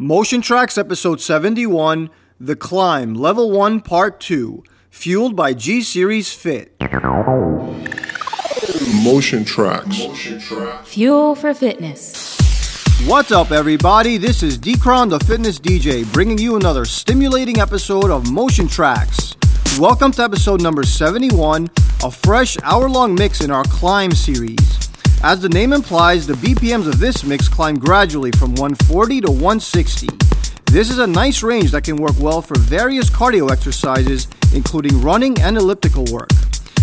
Motion Traxx episode 71 The Climb Level 1 Part 2 Fueled by G Series Fit. Motion Traxx. Fuel for fitness. What's up, everybody? This is Deekron, the fitness DJ, bringing you another stimulating episode of Motion Traxx. Welcome to episode number 71, a fresh hour long mix in our Climb series. As the name implies, the BPMs of this mix climb gradually from 140 to 160. This is a nice range that can work well for various cardio exercises, including running and elliptical work.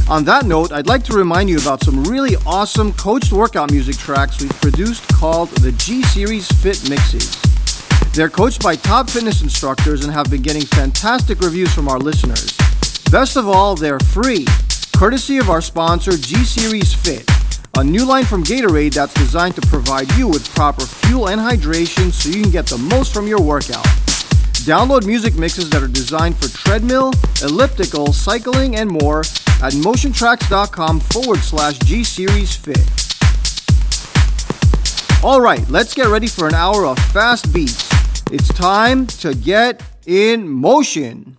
On that note, I'd like to remind you about some really awesome coached workout music tracks we've produced called the G Series Fit Mixes. They're coached by top fitness instructors and have been getting fantastic reviews from our listeners. Best of all, they're free, courtesy of our sponsor, G Series Fit a new line from Gatorade that's designed to provide you with proper fuel and hydration so you can get the most from your workout. Download music mixes that are designed for treadmill, elliptical, cycling, and more at motiontraxx.com forward slash G Series Fit. Alright, let's get ready for an hour of fast beats. It's time to get in motion.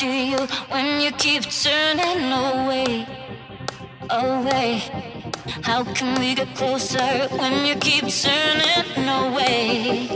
to you when you keep turning away, away? How can we get closer when you keep turning away?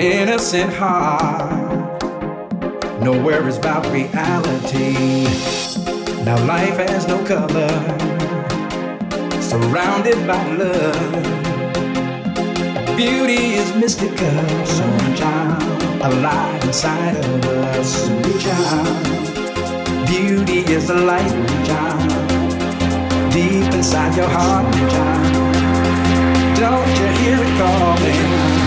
Innocent heart. No worries about reality. Now life has no color. Surrounded by love. Beauty is mystical. So Sunshine alive inside of us. Reach out. Beauty is a light. Reach out. Deep inside your heart. Reach out. Don't you hear it calling?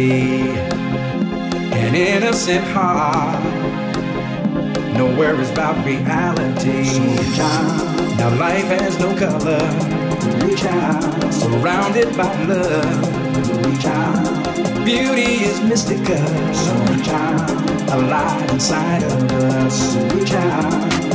an innocent heart. No worries about reality. Reach out. Now life has no color. Reach out. Surrounded by love. Reach out. Beauty is mystical. So reach out. A light inside of us. Reach out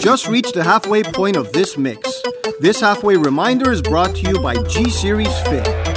just reached the halfway point of this mix. This halfway reminder is brought to you by G Series Fit.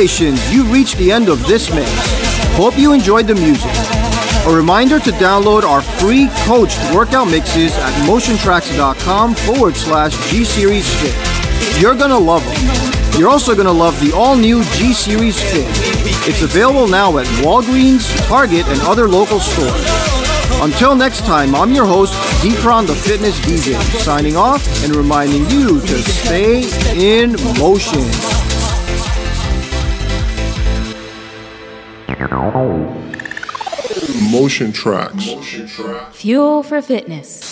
Congratulations, you reached the end of this mix. Hope you enjoyed the music. A reminder to download our free coached workout mixes at motiontraxx.com forward slash G Series Fit. You're gonna love them. You're also gonna love the all new G Series Fit. It's available now at Walgreens, Target, and other local stores. Until next time, I'm your host, Deekron the Fitness DJ, signing off and reminding you to stay in motion. Motion Traxx. Fuel for fitness.